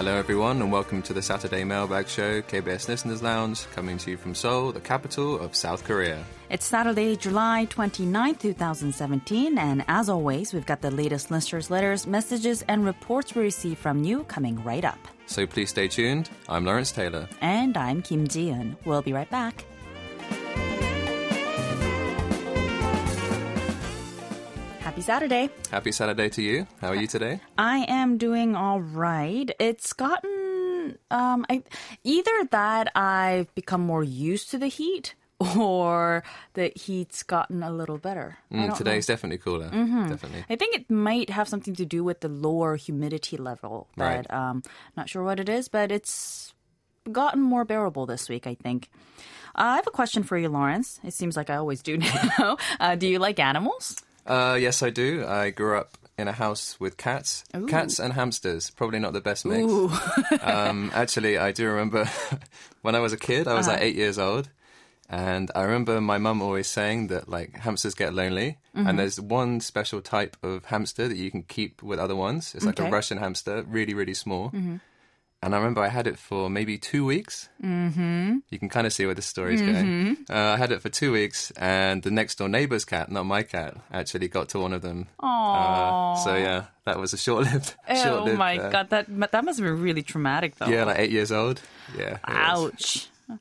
Hello, everyone, and welcome to the Saturday Mailbag Show, KBS Listeners Lounge, coming to you from Seoul, the capital of South Korea. It's Saturday, July 29, 2017, and as always, we've got the latest listeners' letters, messages, and reports we receive from you coming right up. So please stay tuned. I'm Lawrence Taylor. And I'm Kim Ji-eun. We'll be right back. Happy Saturday. Happy Saturday to you. How are you today? I am doing all right. It's gotten um I either that I've become more used to the heat or the heat's gotten a little better. Mm, today's definitely cooler. Definitely. I think it might have something to do with the lower humidity level, but Right. um, not sure what it is. But it's gotten more bearable this week, I think. Uh, I have a question for you, Lawrence. It seems like I always do now. uh, do you like animals? Uh, yes, I do. I grew up in a house with cats. Cats and hamsters. Probably not the best mix. Um, actually, I do remember when I was a kid, I was Uh-huh. like eight years old. And I remember my mum always saying that like hamsters get lonely, Mm-hmm. and there's one special type of hamster that you can keep with other ones. It's like Okay. Mm-hmm. a Russian hamster, really, really small. And I remember I had it for maybe two weeks. Mm-hmm. You can kind of see where the story's going. Mm-hmm. Uh, I had it for two weeks, and the next door neighbor's cat, not my cat, actually got to one of them. Uh, so yeah, that was a short-lived. Oh short-lived my uh, god, that that must have been really traumatic, though. Yeah, like eight years old. Yeah. Ouch. was.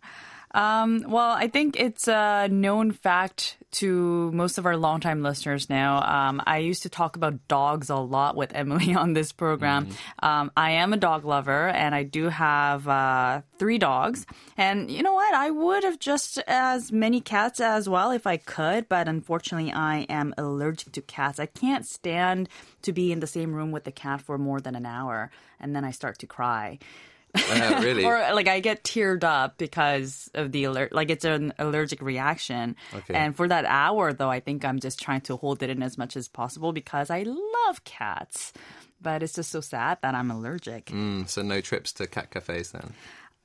Um, well, I think it's a known fact to most of our longtime listeners now. Um, I used to talk about dogs a lot with Emily on this program. Um, I am a dog lover, and I do have uh, three dogs. And you know what? I would have just as many cats as well if I could, but unfortunately, I am allergic to cats. I can't stand to be in the same room with the cat for more than an hour, and then I start to cry Really? or like I get teared up because of the alert. Like it's an allergic reaction. Okay. And for that hour, though, I think I'm just trying to hold it in as much as possible because I love cats. But it's just so sad that I'm allergic. Mm, so no trips to cat cafes then.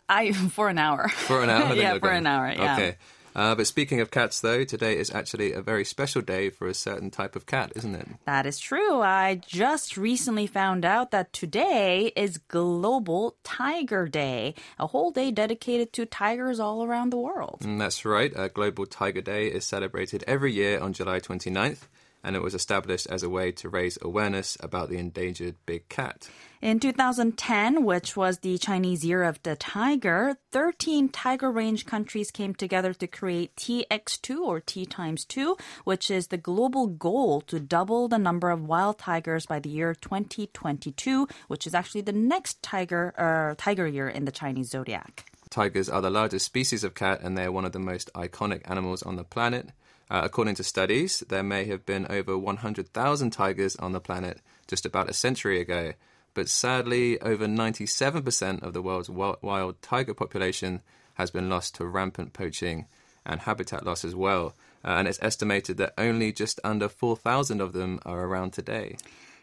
I for an hour. For an hour? yeah, for gone. an hour. Yeah. Okay. Uh, but speaking of cats, though, today is actually a very special day for a certain type of cat, isn't it? That is true. I just recently found out that today is Global Tiger Day, a whole day dedicated to tigers all around the world. And that's right. Uh, Global Tiger Day is celebrated every year on July 29th, and it was established as a way to raise awareness about the endangered big cat. In 2010, which was the Chinese Year of the Tiger, 13 tiger range countries came together to create TX2 or T times 2, which is the global goal to double the number of wild tigers by the year 2022, which is actually the next tiger uh, tiger year in the Chinese zodiac. Tigers are the largest species of cat, and they are one of the most iconic animals on the planet. Uh, according to studies, there may have been over 100,000 tigers on the planet just about a century ago. But sadly, over 97% of the world's wild tiger population has been lost to rampant poaching and habitat loss as well. Uh, and it's estimated that only just under 4,000 of them are around today.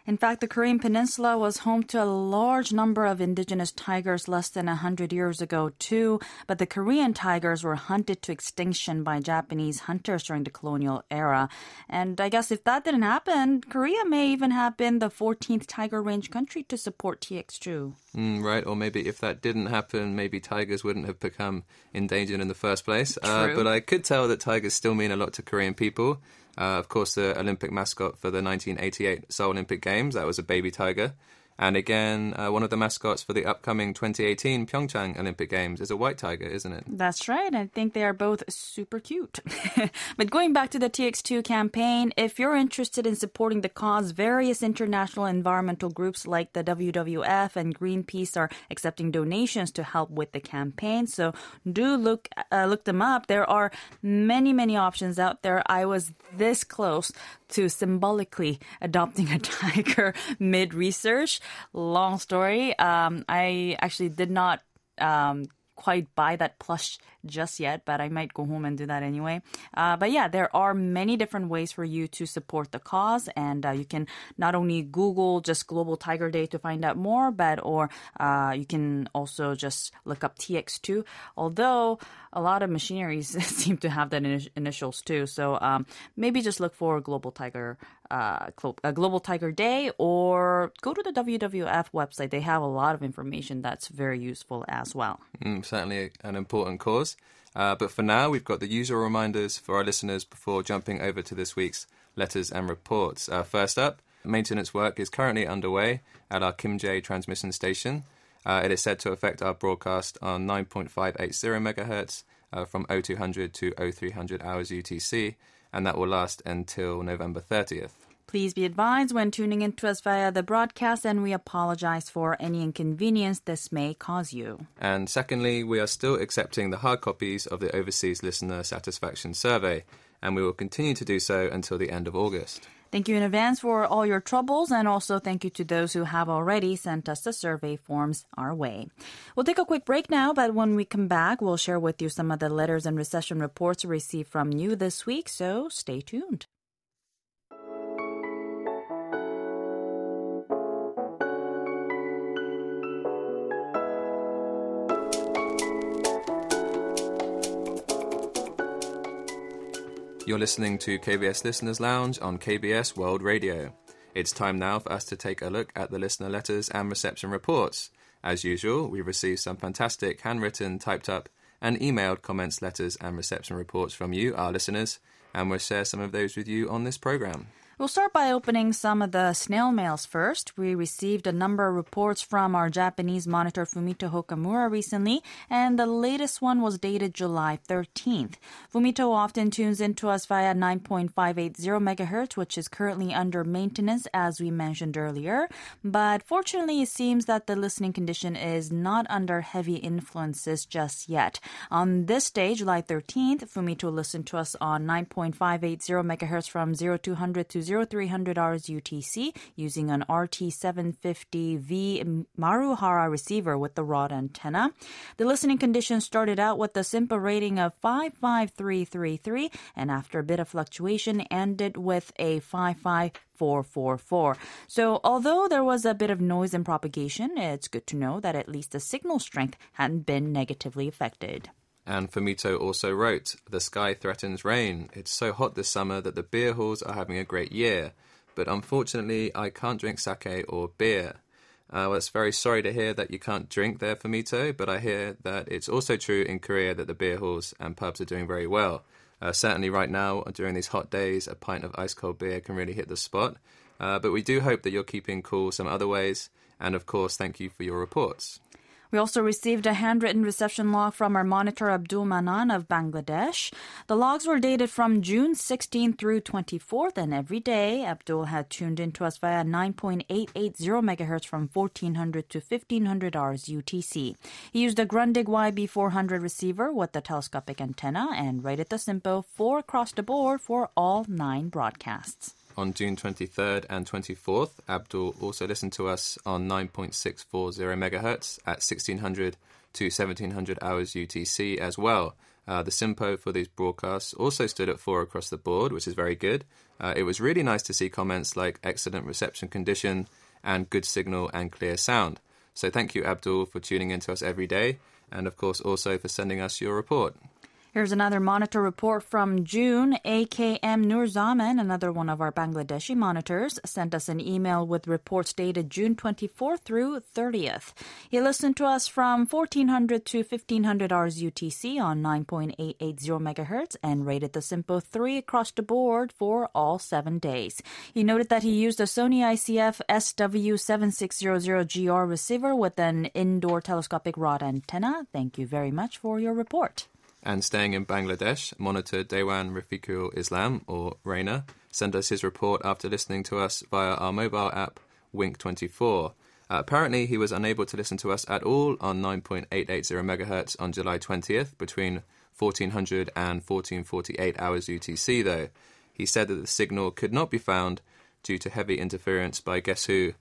In fact, the Korean Peninsula was home to a large number of indigenous tigers less than 100 years ago, too. But the Korean tigers were hunted to extinction by Japanese hunters during the colonial era. And I guess if that didn't happen, Korea may even have been the 14th tiger range country to support TX2. Mm, right, or maybe if that didn't happen, maybe tigers wouldn't have become endangered in the first place. Uh, but I could tell that tigers still mean a lot to Korean people. Uh, of course, the Olympic mascot for the 1988 Seoul Olympic Games, that was a baby tiger. And again, uh, one of the mascots for the upcoming 2018 Pyeongchang Olympic Games is a white tiger, isn't it? That's right. I think they are both super cute. but going back to the TX2 campaign, if you're interested in supporting the cause, various international environmental groups like the WWF and Greenpeace are accepting donations to help with the campaign. So do look uh, look them up. There are many many options out there. I was this close to symbolically adopting a tiger mid research. Long story. Um, I actually did not um, quite buy that plush just yet, but I might go home and do that anyway. Uh, but yeah, there are many different ways for you to support the cause, and uh, you can not only Google just Global Tiger Day to find out more, but or uh, you can also just look up TX2. Although a lot of machineries seem to have that ini- initials too, so um, maybe just look for Global Tiger uh, uh, Global Tiger Day or go to the WWF website. They have a lot of information that's very useful as well. Mm, certainly an important cause. Uh, but for now, we've got the usual reminders for our listeners before jumping over to this week's letters and reports. Uh, first up, maintenance work is currently underway at our Kim Jae transmission station. Uh, it is said to affect our broadcast on 9.580 megahertz uh, from 0200 to 0300 hours UTC, and that will last until November 30th. Please be advised when tuning in to us via the broadcast, and we apologize for any inconvenience this may cause you. And secondly, we are still accepting the hard copies of the Overseas Listener Satisfaction Survey, and we will continue to do so until the end of August. Thank you in advance for all your troubles, and also thank you to those who have already sent us the survey forms our way. We'll take a quick break now, but when we come back, we'll share with you some of the letters and reception reports received from you this week, so stay tuned. You're listening to KBS Listeners Lounge on KBS World Radio. It's time now for us to take a look at the listener letters and reception reports. As usual, we've received some fantastic handwritten, typed up, and emailed comments, letters, and reception reports from you, our listeners, and we'll share some of those with you on this program. We'll start by opening some of the snail mails first. We received a number of reports from our Japanese monitor Fumito Hokamura recently, and the latest one was dated July 13th. Fumito often tunes into us via 9.580 megahertz, which is currently under maintenance, as we mentioned earlier. But fortunately, it seems that the listening condition is not under heavy influences just yet. On this day, July 13th, Fumito listened to us on 9.580 megahertz from 0200 to 0300 hours UTC using an RT750V Maruhara receiver with the rod antenna. The listening condition started out with a SINPO rating of 55333 and after a bit of fluctuation ended with a 55444. So although there was a bit of noise and propagation, it's good to know that at least the signal strength hadn't been negatively affected. And Fumito also wrote, The sky threatens rain. It's so hot this summer that the beer halls are having a great year. But unfortunately, I can't drink sake or beer. Uh, well, it's very sorry to hear that you can't drink there, Fumito, but I hear that it's also true in Korea that the beer halls and pubs are doing very well. Uh, certainly, right now, during these hot days, a pint of ice cold beer can really hit the spot. Uh, but we do hope that you're keeping cool some other ways. And of course, thank you for your reports. We also received a handwritten reception log from our monitor Abdul Manan of Bangladesh. The logs were dated from June 16th through 24th, and every day Abdul had tuned into us via 9.880 megahertz from 1400 to 1500 hours UTC. He used a Grundig YB400 receiver with the telescopic antenna and rated the SINPO 4 across the board for all nine broadcasts. On June 23rd and 24th, Abdul also listened to us on 9.640 megahertz at 1600 to 1700 hours UTC as well. Uh, the SINPO for these broadcasts also stood at 4 across the board, which is very good. Uh, it was really nice to see comments like excellent reception condition and good signal and clear sound. So thank you, Abdul, for tuning in to us every day, and of course also for sending us your report. Here's another monitor report from June. AKM Nur Zaman, another one of our Bangladeshi monitors, sent us an email with reports dated June 24th through 30th. He listened to us from 1400 to 1500 hours UTC on 9.880 megahertz and rated the SINPO 3 across the board for all seven days. He noted that he used a Sony ICF SW7600GR receiver with an indoor telescopic rod antenna. Thank you very much for your report. And staying in Bangladesh, monitor Dewan Rafiqul Islam, or Raina, sent us his report after listening to us via our mobile app, Wink24. Uh, apparently, he was unable to listen to us at all on 9.880 MHz on July 20th between 1400 and 1448 hours UTC, though. He said that the signal could not be found due to heavy interference by guess who?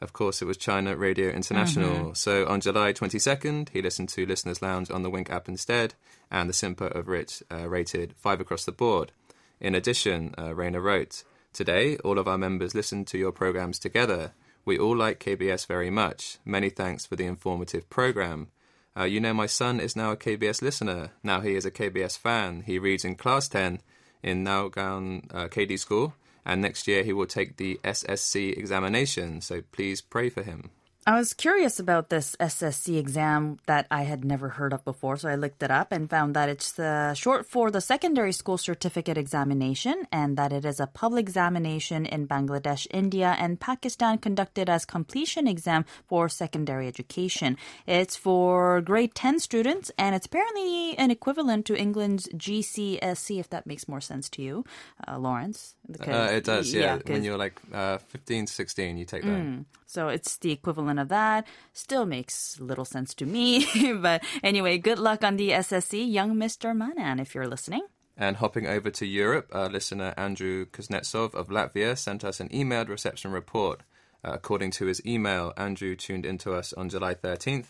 Of course, it was China Radio International. Mm-hmm. So on July 22nd, he listened to Listeners Lounge on the Wink app instead, and the SINPO of it uh, rated 5 across the board. In addition, uh, Raina wrote, Today, all of our members listened to your programs together. We all like KBS very much. Many thanks for the informative program. Uh, you know, my son is now a KBS listener. Now he is a KBS fan. He reads in class 10 in Naogaon uh, KD School and next year he will take the SSC examination, so please pray for him. I was curious about this SSC exam that I had never heard of before, so I looked it up and found that it's uh, short for the Secondary School Certificate Examination and that it is a public examination in Bangladesh, India, and Pakistan conducted as completion exam for secondary education. It's for grade 10 students and it's apparently an equivalent to England's GCSE, if that makes more sense to you, uh, Lawrence. Uh, it does, yeah. when you're like uh, 15, 16, you take that. Mm, so it's the equivalent of that. Still makes little sense to me. but anyway, good luck on the SSC, young Mr. Manan, if you're listening. And hopping over to Europe, uh, listener Andrew Kuznetsov of Latvia sent us an emailed reception report. Uh, according to his email, Andrew tuned into us on July 13th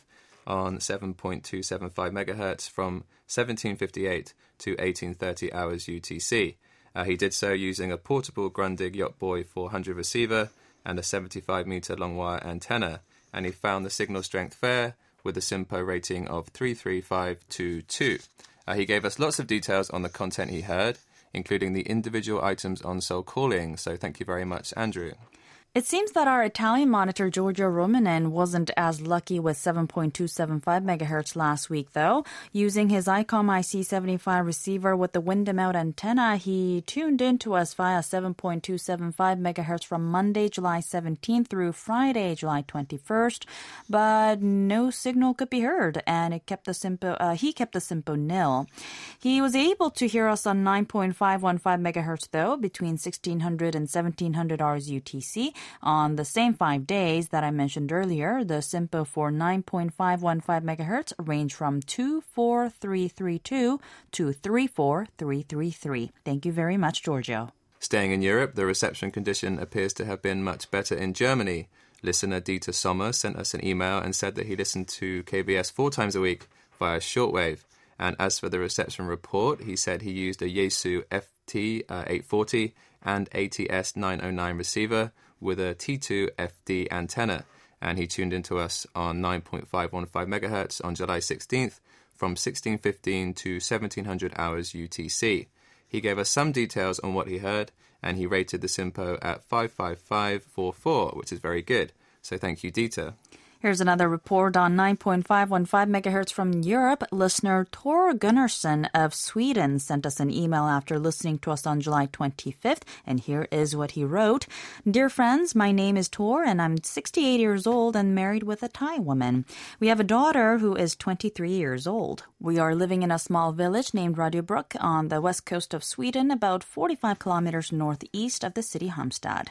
on 7.275 megahertz from 1758 to 1830 hours UTC. Uh, he did so using a portable Grundig Yacht Boy 400 receiver and a 75 meter long wire antenna, and he found the signal strength fair with a SINPO rating of 33522. Uh, he gave us lots of details on the content he heard, including the individual items on Seoul Calling. So thank you very much, Andrew. It seems that our Italian monitor Giorgio Romanen wasn't as lucky with 7.275 MHz last week, though. Using his ICOM IC75 receiver with the Windom out antenna, he tuned in to us via 7.275 MHz from Monday, July 17th through Friday, July 21st, but no signal could be heard, and it kept the SINPO, uh, he kept the SINPO nil. He was able to hear us on 9.515 MHz, though, between 1600 and 1700 hours UTC on the same five days that I mentioned earlier, the SINPO for 9.515 MHz range from 24332 to 34333. Thank you very much, Giorgio. Staying in Europe, the reception condition appears to have been much better in Germany. Listener Dieter Sommer sent us an email and said that he listened to KBS four times a week via shortwave. And as for the reception report, he said he used a Yaesu FT uh, 840 and ATS 909 receiver with a T2 FD antenna, and he tuned into us on 9.515 megahertz on July 16th from 1615 to 1700 hours UTC. He gave us some details on what he heard, and he rated the SINPO at 55544, which is very good. So thank you, Dieter. Here's another report on 9.515 megahertz from Europe. Listener Tor Gunnarsson of Sweden sent us an email after listening to us on July 25th, and here is what he wrote. Dear friends, my name is Tor, and I'm 68 years old and married with a Thai woman. We have a daughter who is 23 years old. We are living in a small village named Radiobrook on the west coast of Sweden, about 45 kilometers northeast of the city Halmstad.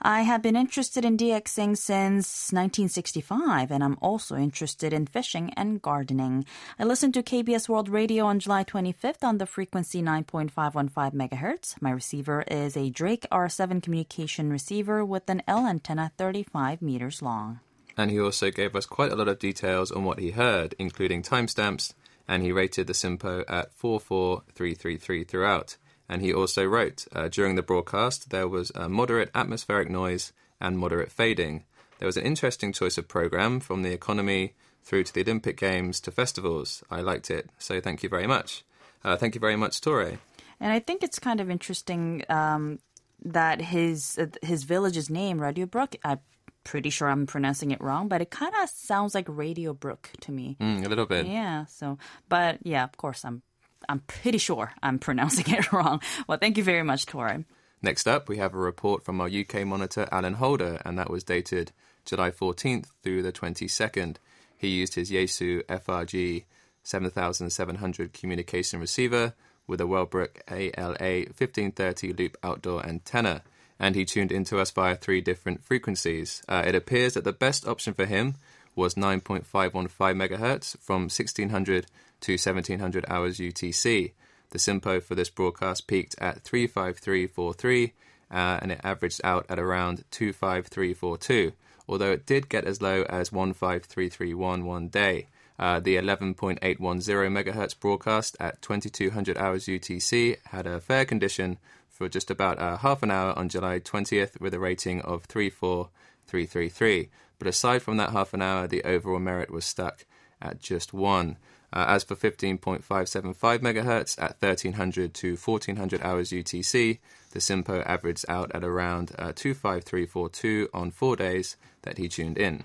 I have been interested in DXing since 1965 and I'm also interested in fishing and gardening. I listened to KBS World Radio on July 25th on the frequency 9.515 MHz. My receiver is a Drake R7 communication receiver with an L antenna 35 meters long. And he also gave us quite a lot of details on what he heard, including timestamps, and he rated the SINPO at 44333 throughout. And he also wrote, uh, during the broadcast, there was moderate atmospheric noise and moderate fading. There was an interesting choice of program from the economy through to the Olympic Games to festivals. I liked it, so thank you very much. Uh, thank you very much, Torre. And I think it's kind of interesting um, that his uh, his village's name, Radio Brook, I'm pretty sure I'm pronouncing it wrong, but it kind of sounds like Radio Brook to me. Mm, a little bit. Yeah. So, but yeah, of course, I'm I'm pretty sure I'm pronouncing it wrong. Well, thank you very much, Torre. Next up, we have a report from our UK monitor, Alan Holder, and that was dated July 14th through the 22nd. He used his Yaesu FRG 7700 communication receiver with a Wellbrook ALA 1530 loop outdoor antenna, and he tuned into us via three different frequencies. Uh, it appears that the best option for him was 9.515 MHz from 1600 to 1700 hours UTC. The SINPO for this broadcast peaked at 35343 uh, and it averaged out at around 25342 although it did get as low as 153311 one day. Uh, the 11.810 MHz broadcast at 2200 hours UTC had a fair condition for just about uh, half an hour on July 20th with a rating of 34333. But aside from that half an hour, the overall merit was stuck at just one. Uh, as for 15.575 megahertz at 1300 to 1400 hours UTC, the SINPO averaged out at around uh, 25342 on four days that he tuned in.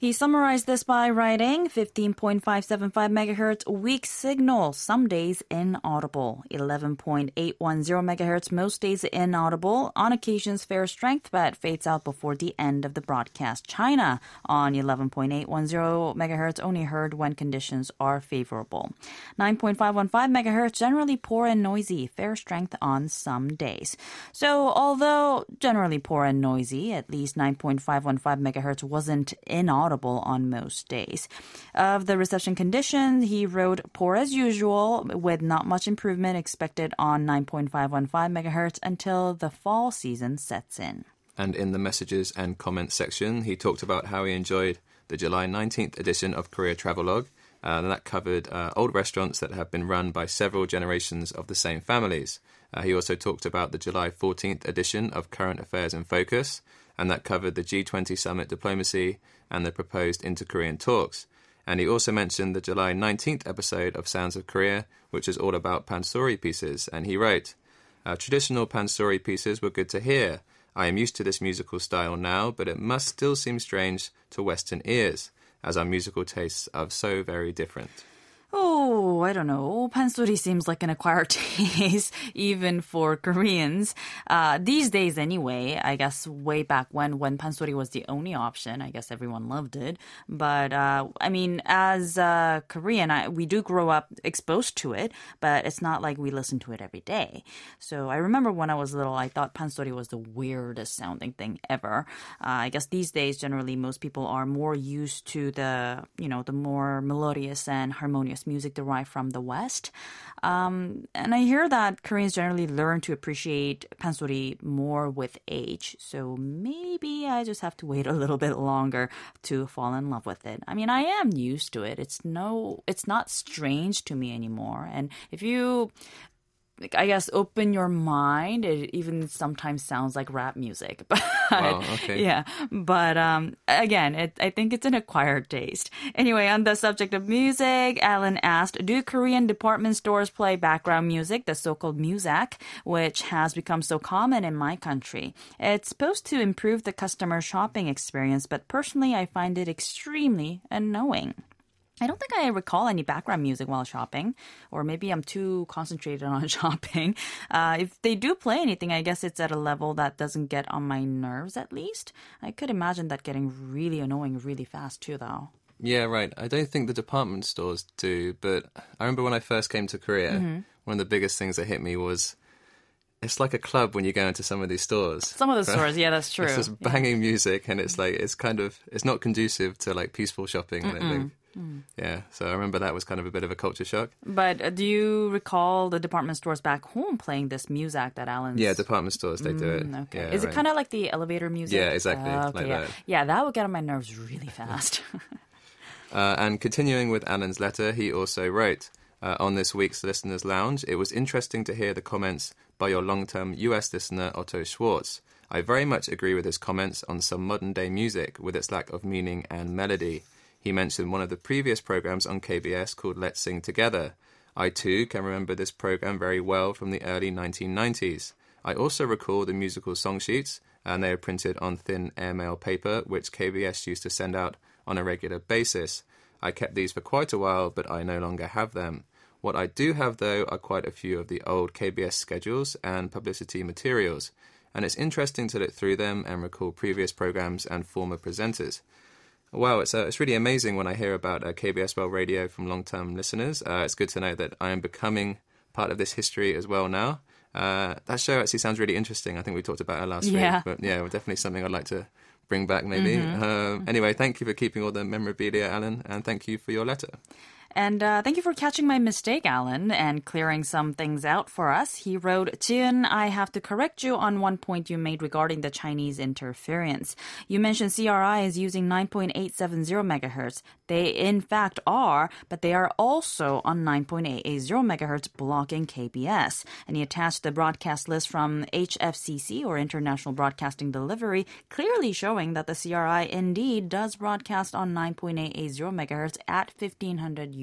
He summarized this by writing 15.575 megahertz weak signal, some days inaudible. 11.810 megahertz most days inaudible, on occasions fair strength but fades out before the end of the broadcast. China on 11.810 megahertz only heard when conditions are favorable. 9.515 megahertz generally poor and noisy, fair strength on some days. So although generally poor and noisy, at least 9.515 megahertz wasn't inaudible on most days. Of the reception conditions, he wrote poor as usual, with not much improvement expected on 9.515 megahertz until the fall season sets in. And in the messages and comments section, he talked about how he enjoyed the July 19th edition of Korea Travelogue. Uh, and that covered uh, old restaurants that have been run by several generations of the same families. Uh, he also talked about the July 14th edition of Current Affairs in Focus, and that covered the G20 summit diplomacy and the proposed inter Korean talks. And he also mentioned the July 19th episode of Sounds of Korea, which is all about pansori pieces. And he wrote, uh, Traditional pansori pieces were good to hear. I am used to this musical style now, but it must still seem strange to Western ears, as our musical tastes are so very different. Oh, I don't know. Pansori seems like an acquired taste, even for Koreans. Uh, these days, anyway, I guess way back when, when pansori was the only option, I guess everyone loved it. But, uh, I mean, as uh, Korean, I, we do grow up exposed to it, but it's not like we listen to it every day. So I remember when I was little, I thought pansori was the weirdest sounding thing ever. Uh, I guess these days, generally, most people are more used to the, you know, the more melodious and harmonious music derived from the West. Um, and I hear that Koreans generally learn to appreciate pansori more with age. So maybe I just have to wait a little bit longer to fall in love with it. I mean, I am used to it. It's no, it's not strange to me anymore. And if you I guess open your mind. It even sometimes sounds like rap music, but wow, okay. yeah. But um, again, it, I think it's an acquired taste. Anyway, on the subject of music, Alan asked, "Do Korean department stores play background music, the so-called muzak, which has become so common in my country? It's supposed to improve the customer shopping experience, but personally, I find it extremely annoying." I don't think I recall any background music while shopping, or maybe I'm too concentrated on shopping. Uh, if they do play anything, I guess it's at a level that doesn't get on my nerves at least. I could imagine that getting really annoying really fast too, though. Yeah, right. I don't think the department stores do, but I remember when I first came to Korea, mm-hmm. one of the biggest things that hit me was it's like a club when you go into some of these stores. Some of the stores, yeah, that's true. It's just banging yeah. music, and it's like it's kind of it's not conducive to like peaceful shopping. I think. Mm. Yeah, so I remember that was kind of a bit of a culture shock. But uh, do you recall the department stores back home playing this music that Alan's? Yeah, department stores they mm, do it. Mm, okay, yeah, is right. it kind of like the elevator music? Yeah, exactly. Uh, okay, like yeah. That. yeah, that would get on my nerves really fast. uh, and continuing with Alan's letter, he also wrote uh, on this week's Listeners Lounge, it was interesting to hear the comments by your long-term US listener Otto Schwartz. I very much agree with his comments on some modern day music with its lack of meaning and melody. He mentioned one of the previous programs on KBS called Let's Sing Together. I too can remember this program very well from the early 1990s. I also recall the musical song sheets, and they are printed on thin airmail paper, which KBS used to send out on a regular basis. I kept these for quite a while, but I no longer have them. What I do have, though, are quite a few of the old KBS schedules and publicity materials, and it's interesting to look through them and recall previous programs and former presenters. Wow, it's uh, it's really amazing when I hear about uh, KBS World Radio from long-term listeners. Uh, it's good to know that I am becoming part of this history as well now. Uh, that show actually sounds really interesting. I think we talked about it last yeah. week, but yeah, definitely something I'd like to bring back maybe. Mm-hmm. Um, anyway, thank you for keeping all the memorabilia, Alan, and thank you for your letter. And uh, thank you for catching my mistake, Alan, and clearing some things out for us. He wrote, Ji-eun, I have to correct you on one point you made regarding the Chinese interference. You mentioned CRI is using 9.870 megahertz. They, in fact, are, but they are also on 9.880 megahertz blocking KBS. And he attached the broadcast list from HFCC, or International Broadcasting Delivery, clearly showing that the CRI indeed does broadcast on 9.880 megahertz at 1500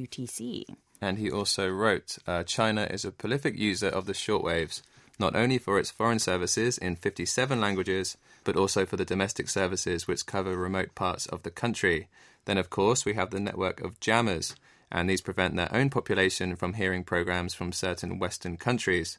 And he also wrote uh, China is a prolific user of the shortwaves, not only for its foreign services in 57 languages, but also for the domestic services which cover remote parts of the country. Then, of course, we have the network of jammers, and these prevent their own population from hearing programs from certain Western countries.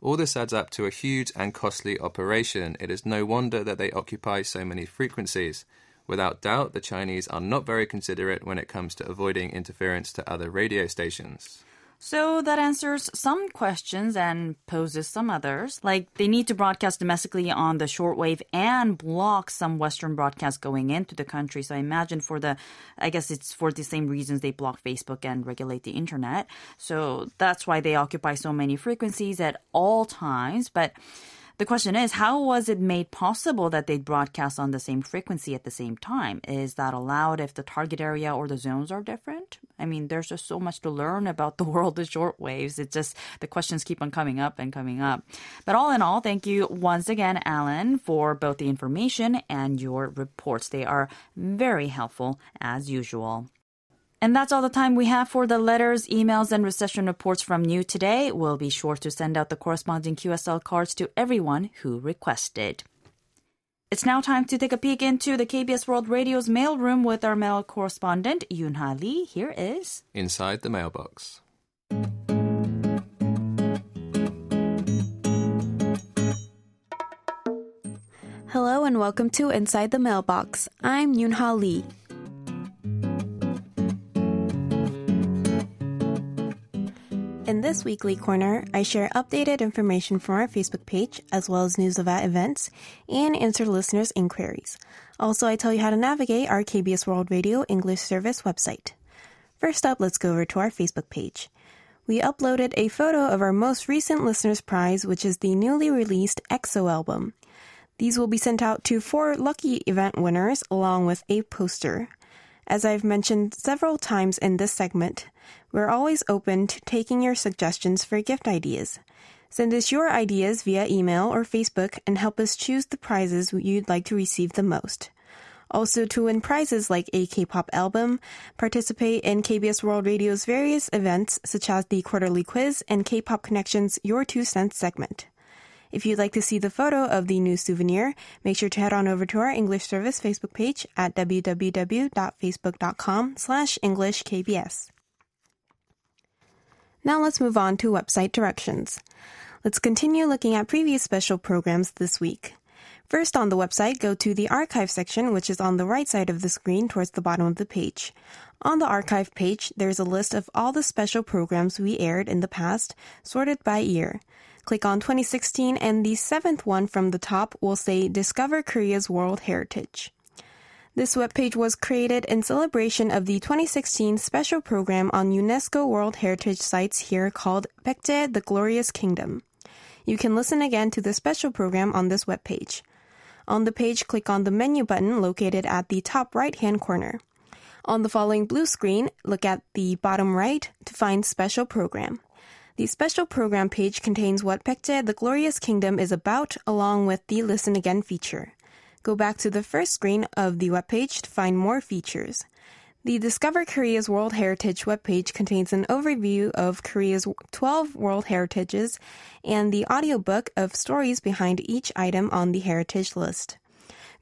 All this adds up to a huge and costly operation. It is no wonder that they occupy so many frequencies. Without doubt, the Chinese are not very considerate when it comes to avoiding interference to other radio stations. So that answers some questions and poses some others. Like they need to broadcast domestically on the shortwave and block some Western broadcasts going into the country. So I imagine for the, I guess it's for the same reasons they block Facebook and regulate the internet. So that's why they occupy so many frequencies at all times. But the question is, how was it made possible that they'd broadcast on the same frequency at the same time? Is that allowed if the target area or the zones are different? I mean, there's just so much to learn about the world of shortwaves. It's just the questions keep on coming up and coming up. But all in all, thank you once again, Alan, for both the information and your reports. They are very helpful as usual. And that's all the time we have for the letters, emails, and reception reports from you today. We'll be sure to send out the corresponding QSL cards to everyone who requested. It's now time to take a peek into the KBS World Radio's mailroom with our mail correspondent, Yunha Lee. Here is Inside the Mailbox. Hello and welcome to Inside the Mailbox. I'm Yunha Lee. In this weekly corner, I share updated information from our Facebook page, as well as news about events, and answer listeners' inquiries. Also, I tell you how to navigate our KBS World Radio English Service website. First up, let's go over to our Facebook page. We uploaded a photo of our most recent listeners' prize, which is the newly released EXO album. These will be sent out to four lucky event winners along with a poster. As I've mentioned several times in this segment, we're always open to taking your suggestions for gift ideas. Send us your ideas via email or Facebook and help us choose the prizes you'd like to receive the most. Also, to win prizes like a K-pop album, participate in KBS World Radio's various events such as the quarterly quiz and K-pop Connections Your Two Cents segment. If you'd like to see the photo of the new souvenir, make sure to head on over to our English service Facebook page at www.facebook.com slash EnglishKBS. Now let's move on to website directions. Let's continue looking at previous special programs this week. First on the website, go to the archive section, which is on the right side of the screen towards the bottom of the page. On the archive page, there's a list of all the special programs we aired in the past, sorted by year. Click on 2016 and the seventh one from the top will say Discover Korea's World Heritage. This webpage was created in celebration of the 2016 special program on UNESCO World Heritage Sites here called Baekje, the Glorious Kingdom. You can listen again to the special program on this webpage. On the page, click on the menu button located at the top right hand corner. On the following blue screen, look at the bottom right to find special program. The special program page contains what Baekje, the Glorious Kingdom is about, along with the Listen Again feature. Go back to the first screen of the webpage to find more features. The Discover Korea's World Heritage webpage contains an overview of Korea's 12 World Heritages and the audiobook of stories behind each item on the heritage list.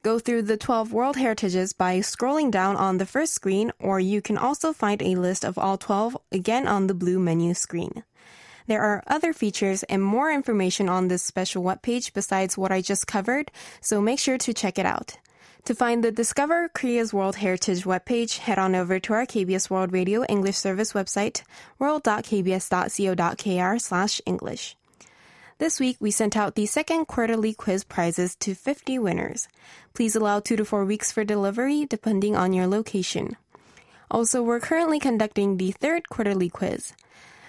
Go through the 12 World Heritages by scrolling down on the first screen, or you can also find a list of all 12 again on the blue menu screen. There are other features and more information on this special webpage besides what I just covered, so make sure to check it out. To find the Discover Korea's World Heritage webpage, head on over to our KBS World Radio English Service website, world.kbs.co.kr slash English. This week, we sent out the second quarterly quiz prizes to 50 winners. Please allow two to four weeks for delivery, depending on your location. Also, we're currently conducting the third quarterly quiz.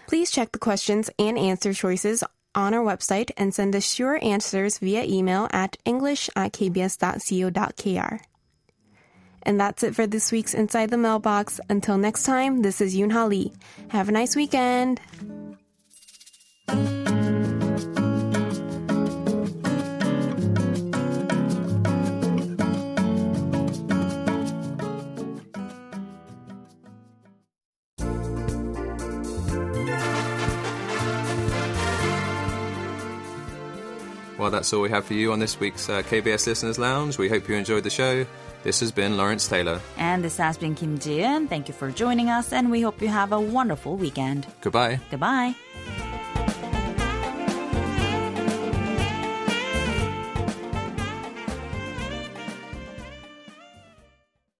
Please check the questions and answer choices on our website and send us your answers via email at english at kbs.co.kr. And that's it for this week's Inside the Mailbox. Until next time, this is Yoon Lee. Have a nice weekend. Well, that's all we have for you on this week's uh, KBS Listeners Lounge. We hope you enjoyed the show. This has been Lawrence Taylor. And this has been Kim Ji-eun. Thank you for joining us, and we hope you have a wonderful weekend. Goodbye. Goodbye.